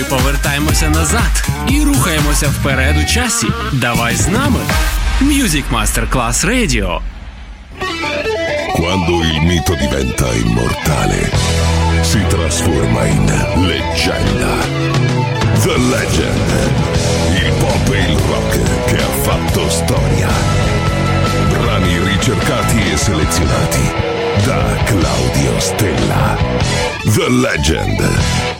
ми повертаємося назад і рухаємося вперед у часі. Давай з нами. Music Masterclass Radio. Quando il mito diventa immortale, si trasforma in leggenda. The Legend. Il pop e il rock che ha fatto storia. Brani ricercati e selezionati da Claudio Stella. The Legend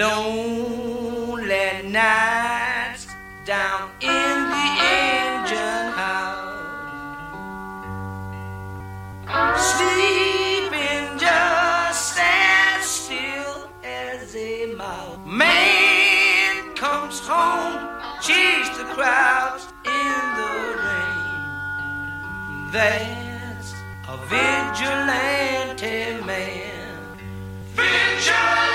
lonely nights down in the engine house. Sleeping just as still as a mouse. Man comes home, cheers the crowds in the rain. That's a vigilante man. Vigilante!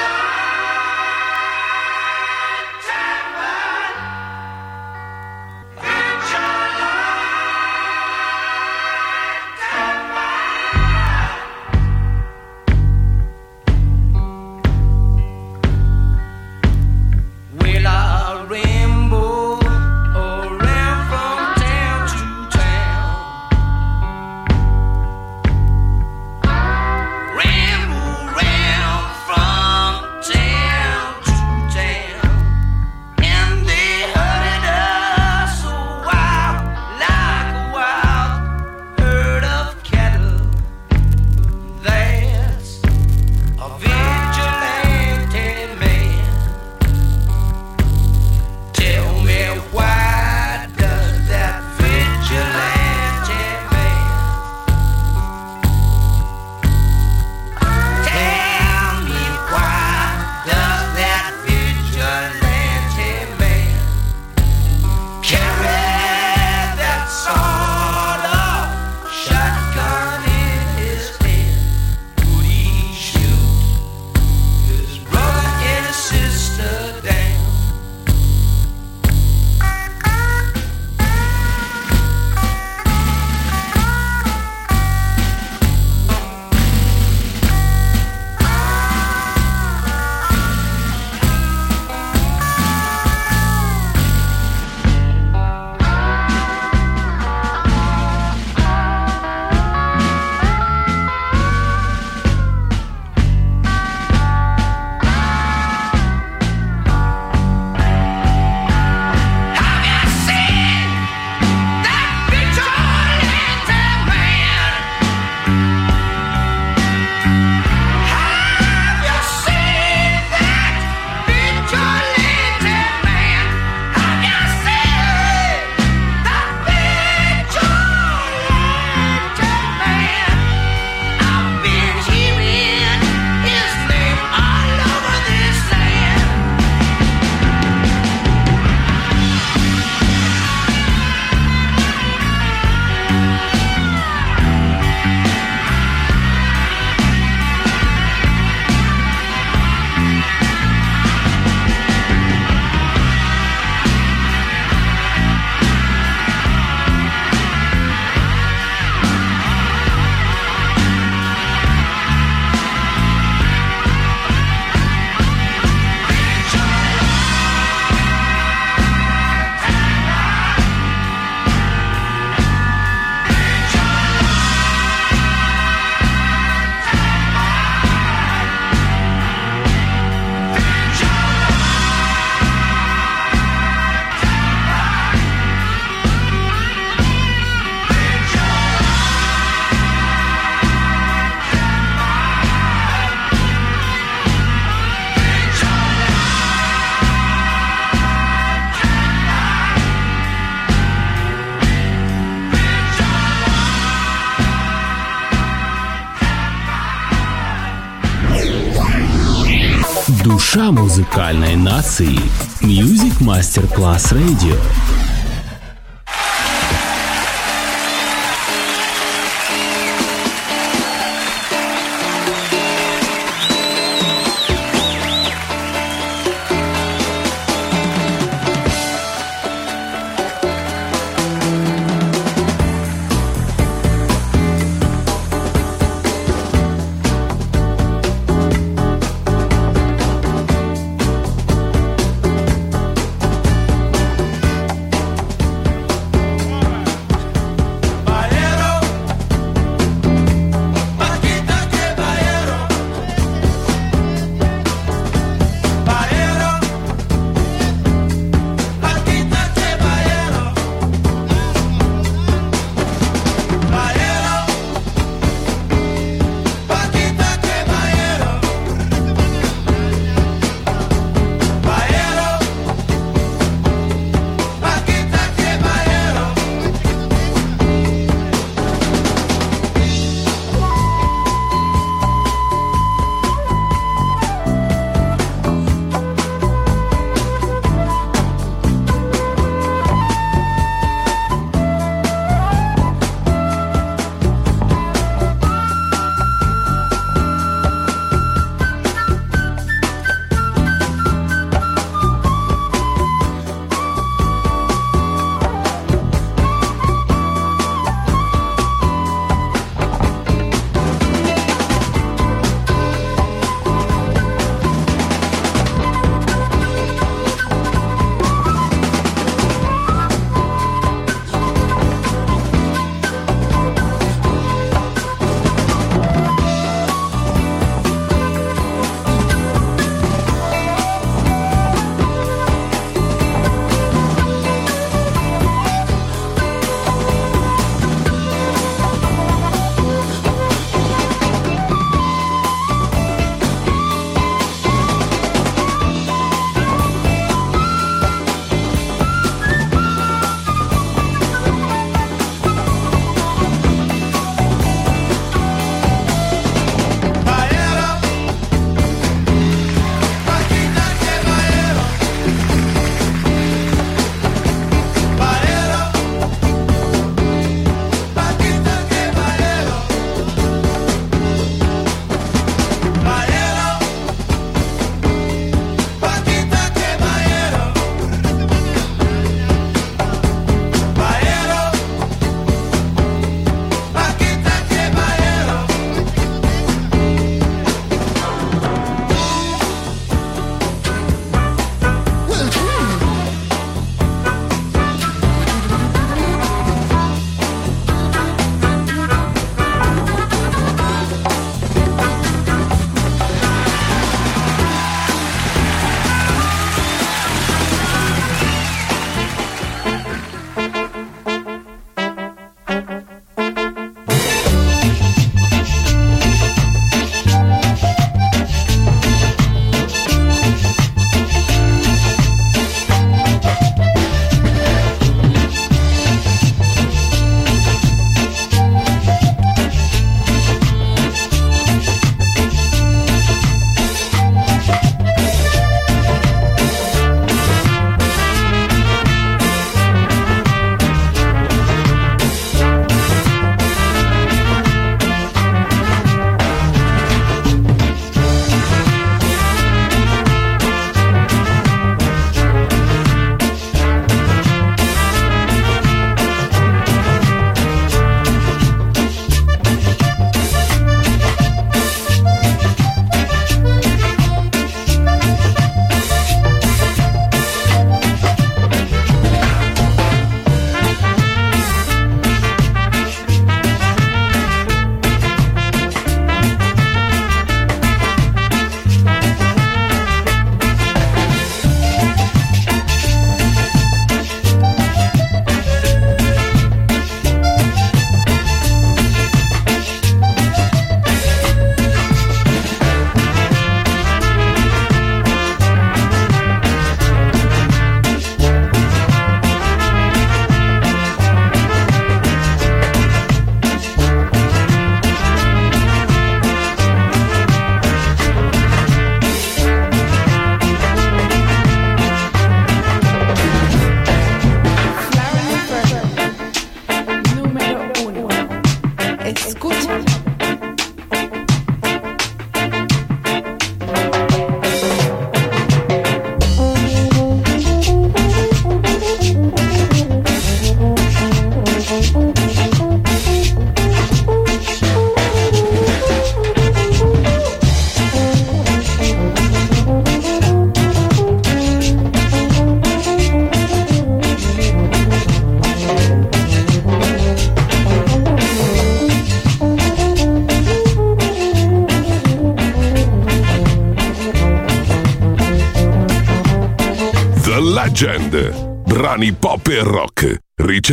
Нации. Music Masterclass Radio.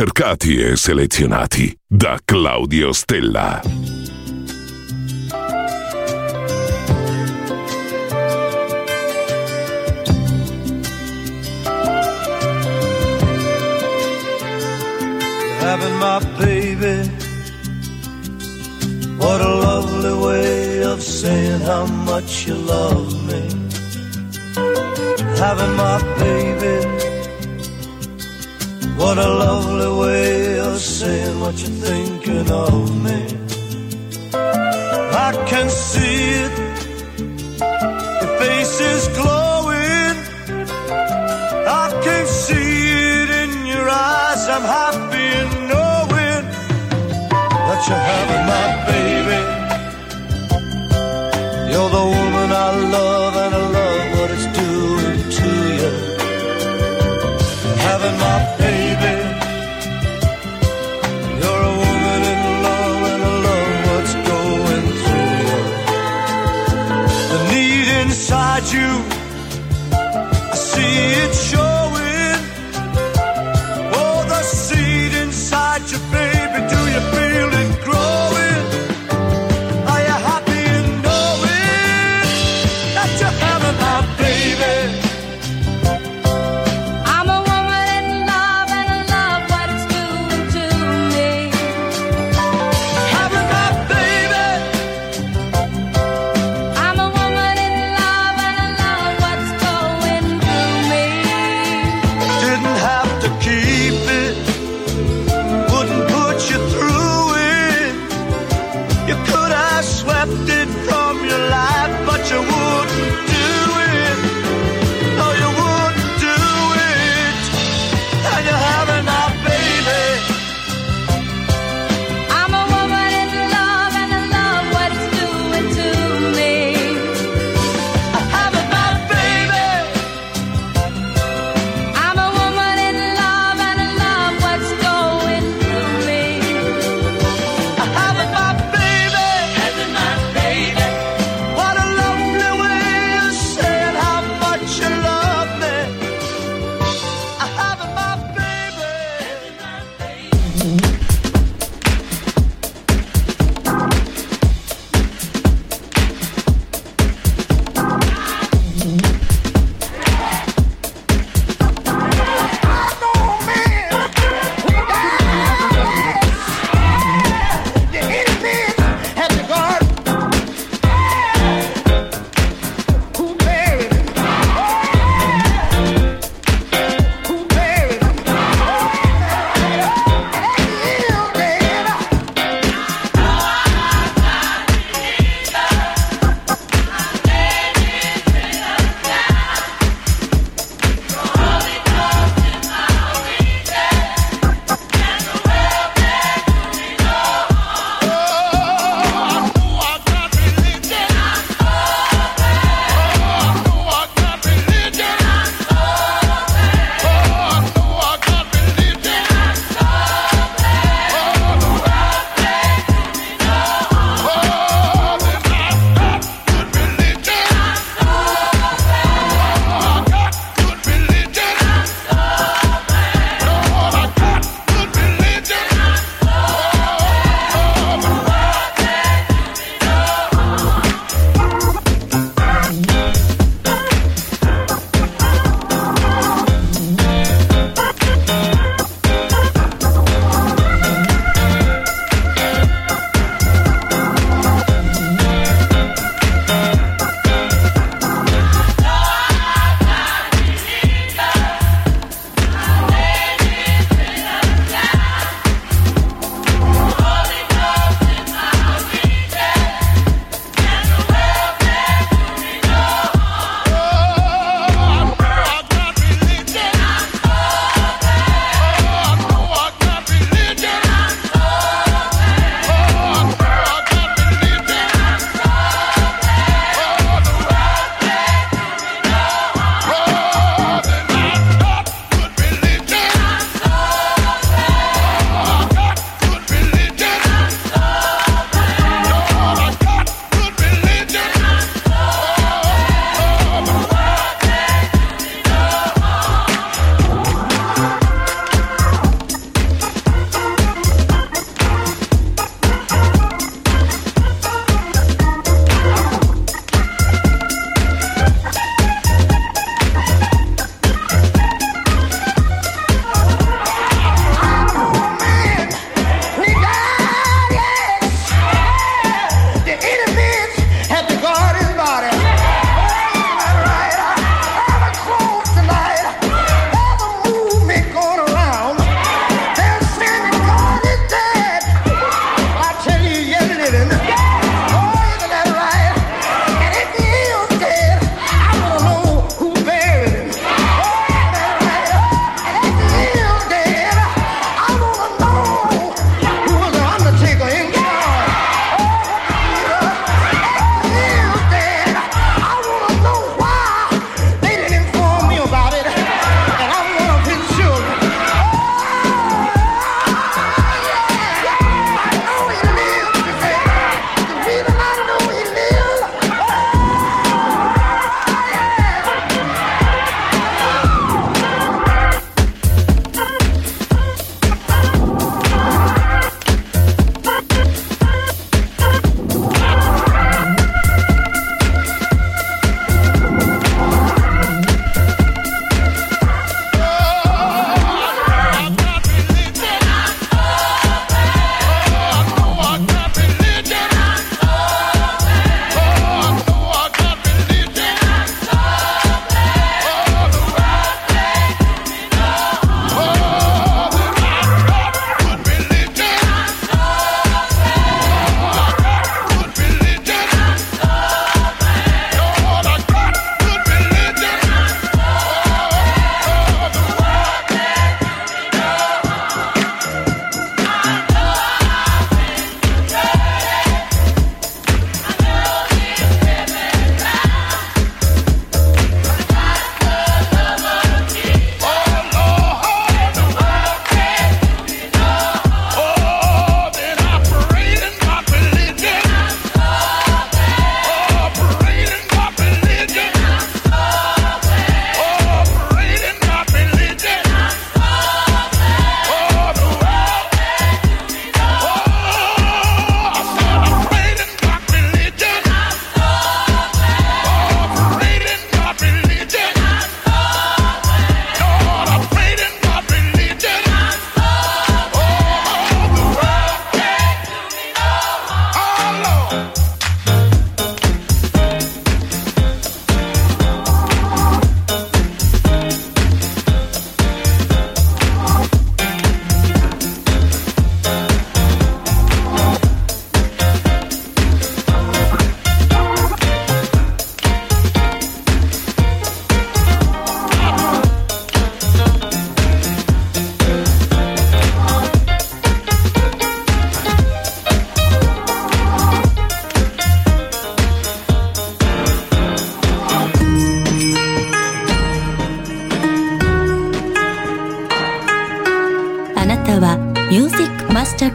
Ricercati e selezionati da Claudio Stella. Having my baby. What a lovely way of saying how much you love me. Having my baby. What a lovely what you're thinking of me. I can see it. Your face is glowing. I can see it in your eyes. I'm happy in knowing that you're having my baby. You're the woman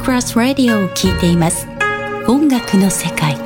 プラス・ラディオをいています。音楽の世界「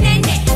ne ne.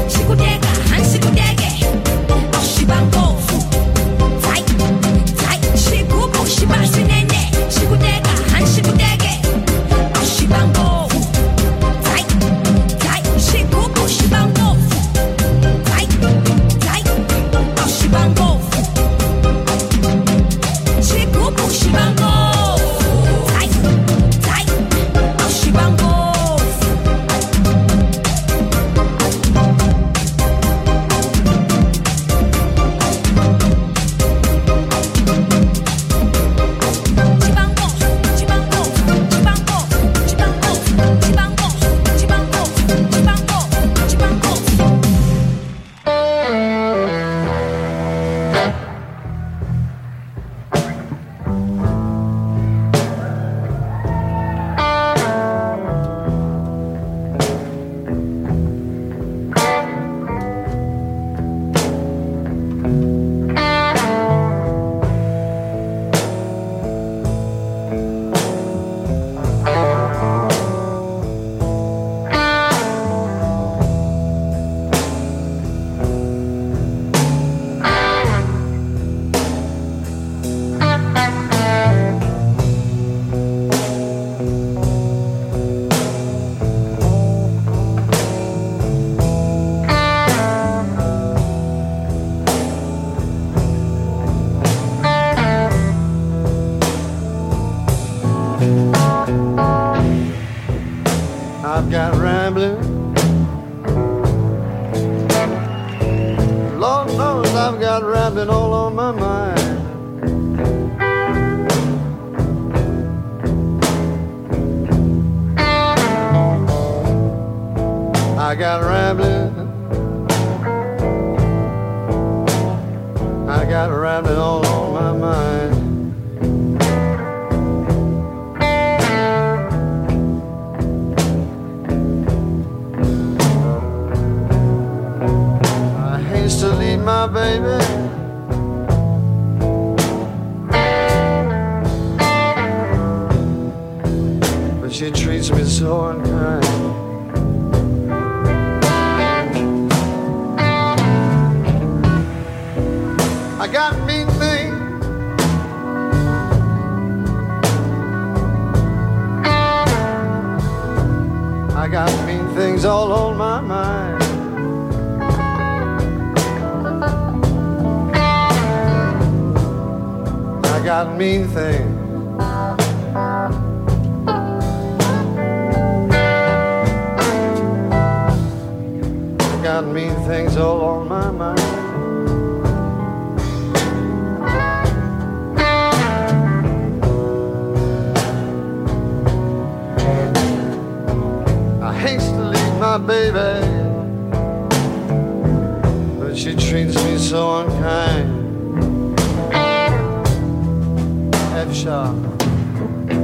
Got rambling. Lord knows I've got rambling all on my mind. I got rambling. I got rambling all on But she treats me so unkind. I got mean things. I got mean things all on my mind. Got mean things. Got mean things all on my mind. I haste to leave my baby, but she treats me so unkind. F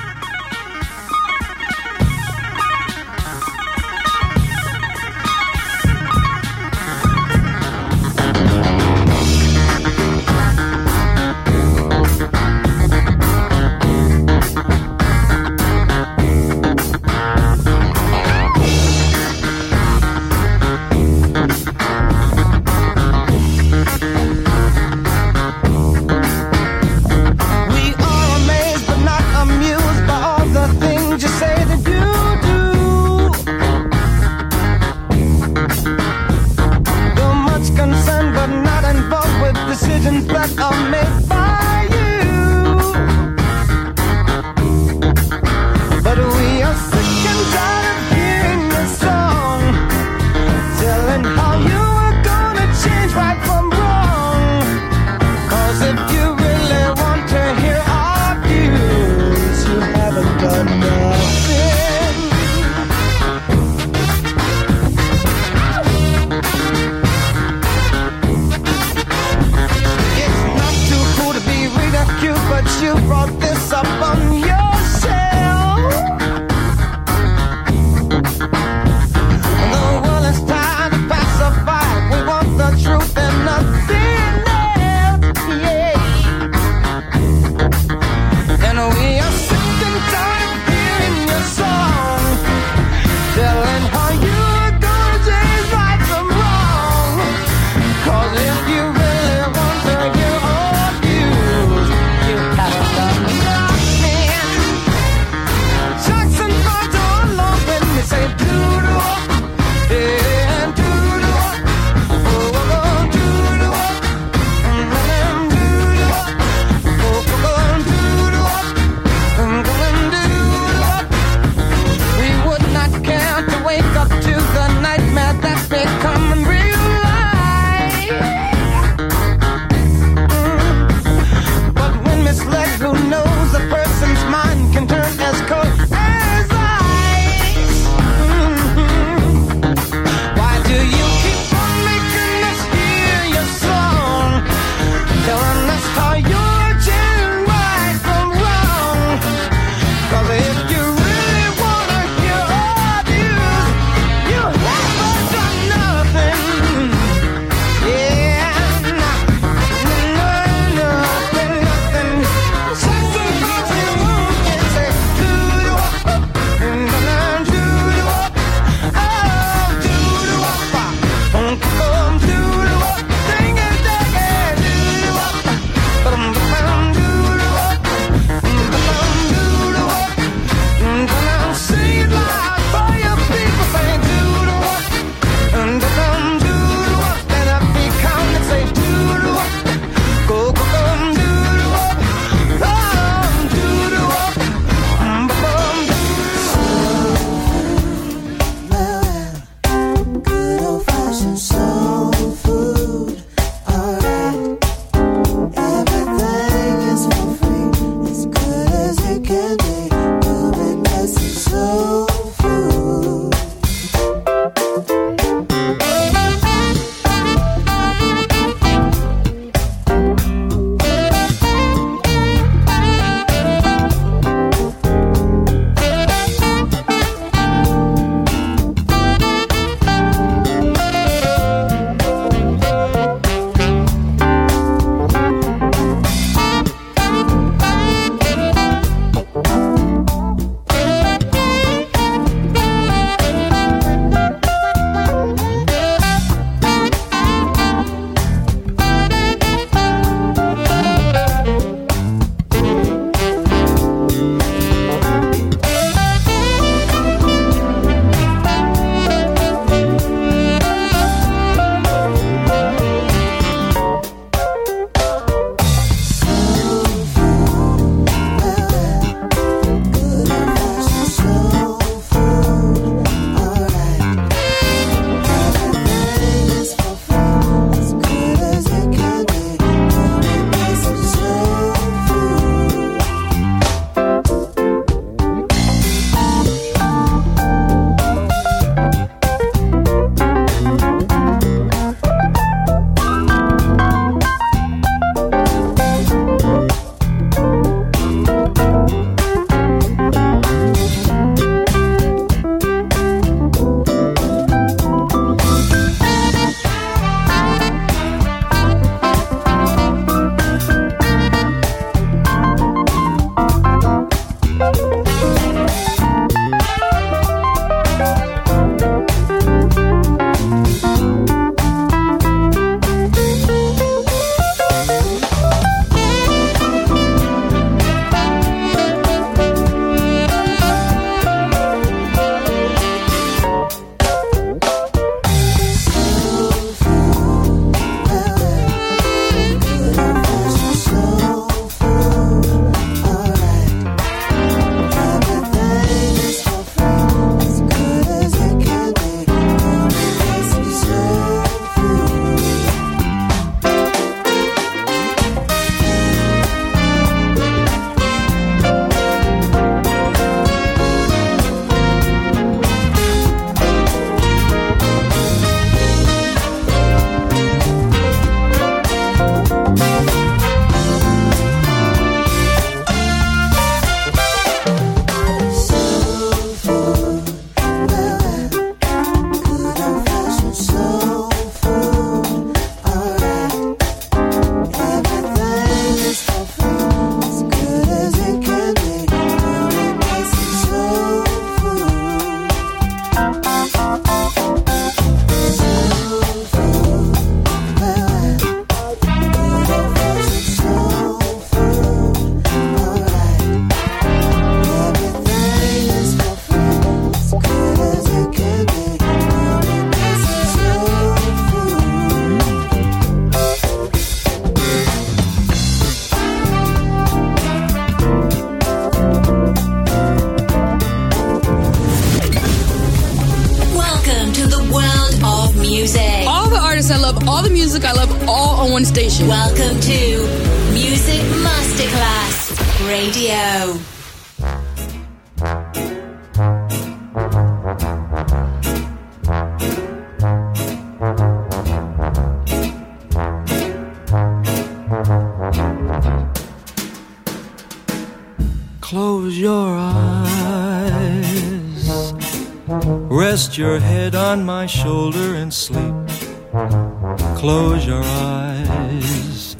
Close your eyes,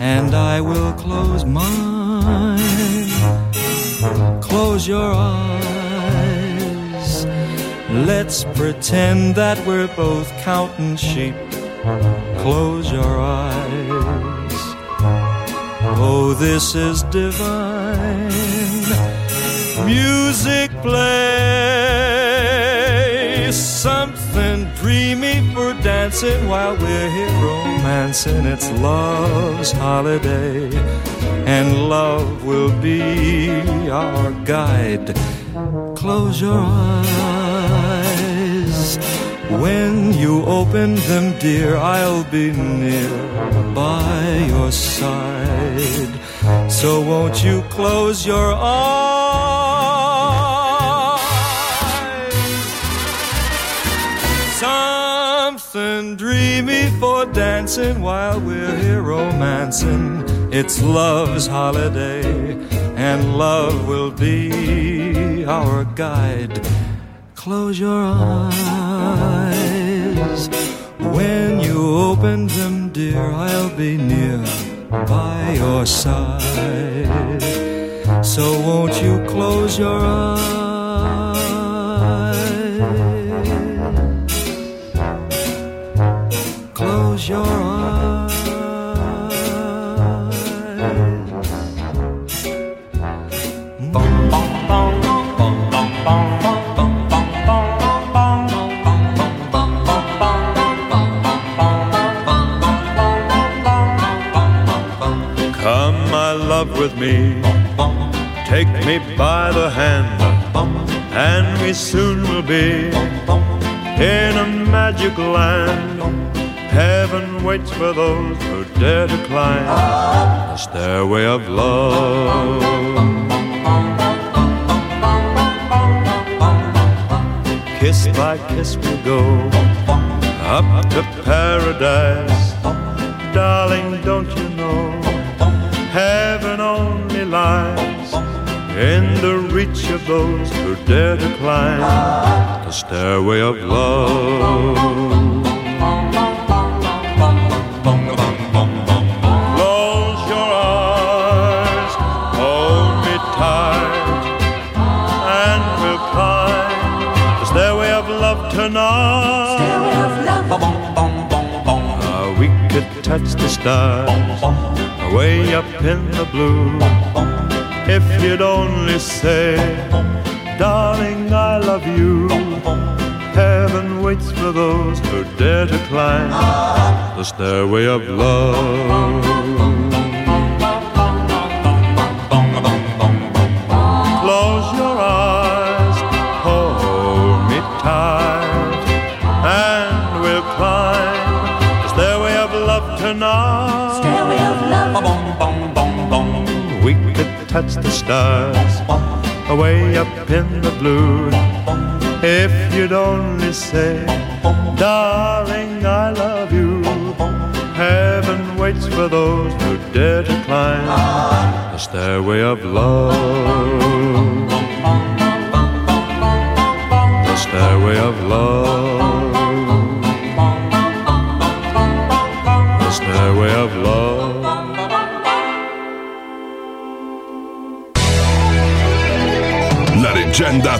and I will close mine. Close your eyes. Let's pretend that we're both counting sheep. Close your eyes. Oh, this is divine. Music play dancing while we're here romancing. It's love's holiday, and love will be our guide. Close your eyes. When you open them, dear, I'll be near by your side. So won't you close your eyes? Dreamy for dancing while we're here romancing. It's love's holiday, and love will be our guide. Close your eyes. When you open them, dear, I'll be near by your side. So won't you close your eyes? Close your eyes. Come, my love, with me. Take me by the hand, and we soon will be in a magic land. Heaven waits for those who dare to climb the stairway of love. Kiss by kiss we'll go up to paradise. Darling, don't you know heaven only lies in the reach of those who dare to climb the stairway of love. Touch the stars way up in the blue. If you'd only say, darling, I love you. Heaven waits for those who dare to climb the stairway of love. Touch the stars away up in the blue. If you'd only say, darling, I love you. Heaven waits for those who dare to climb the stairway of love. The stairway of love.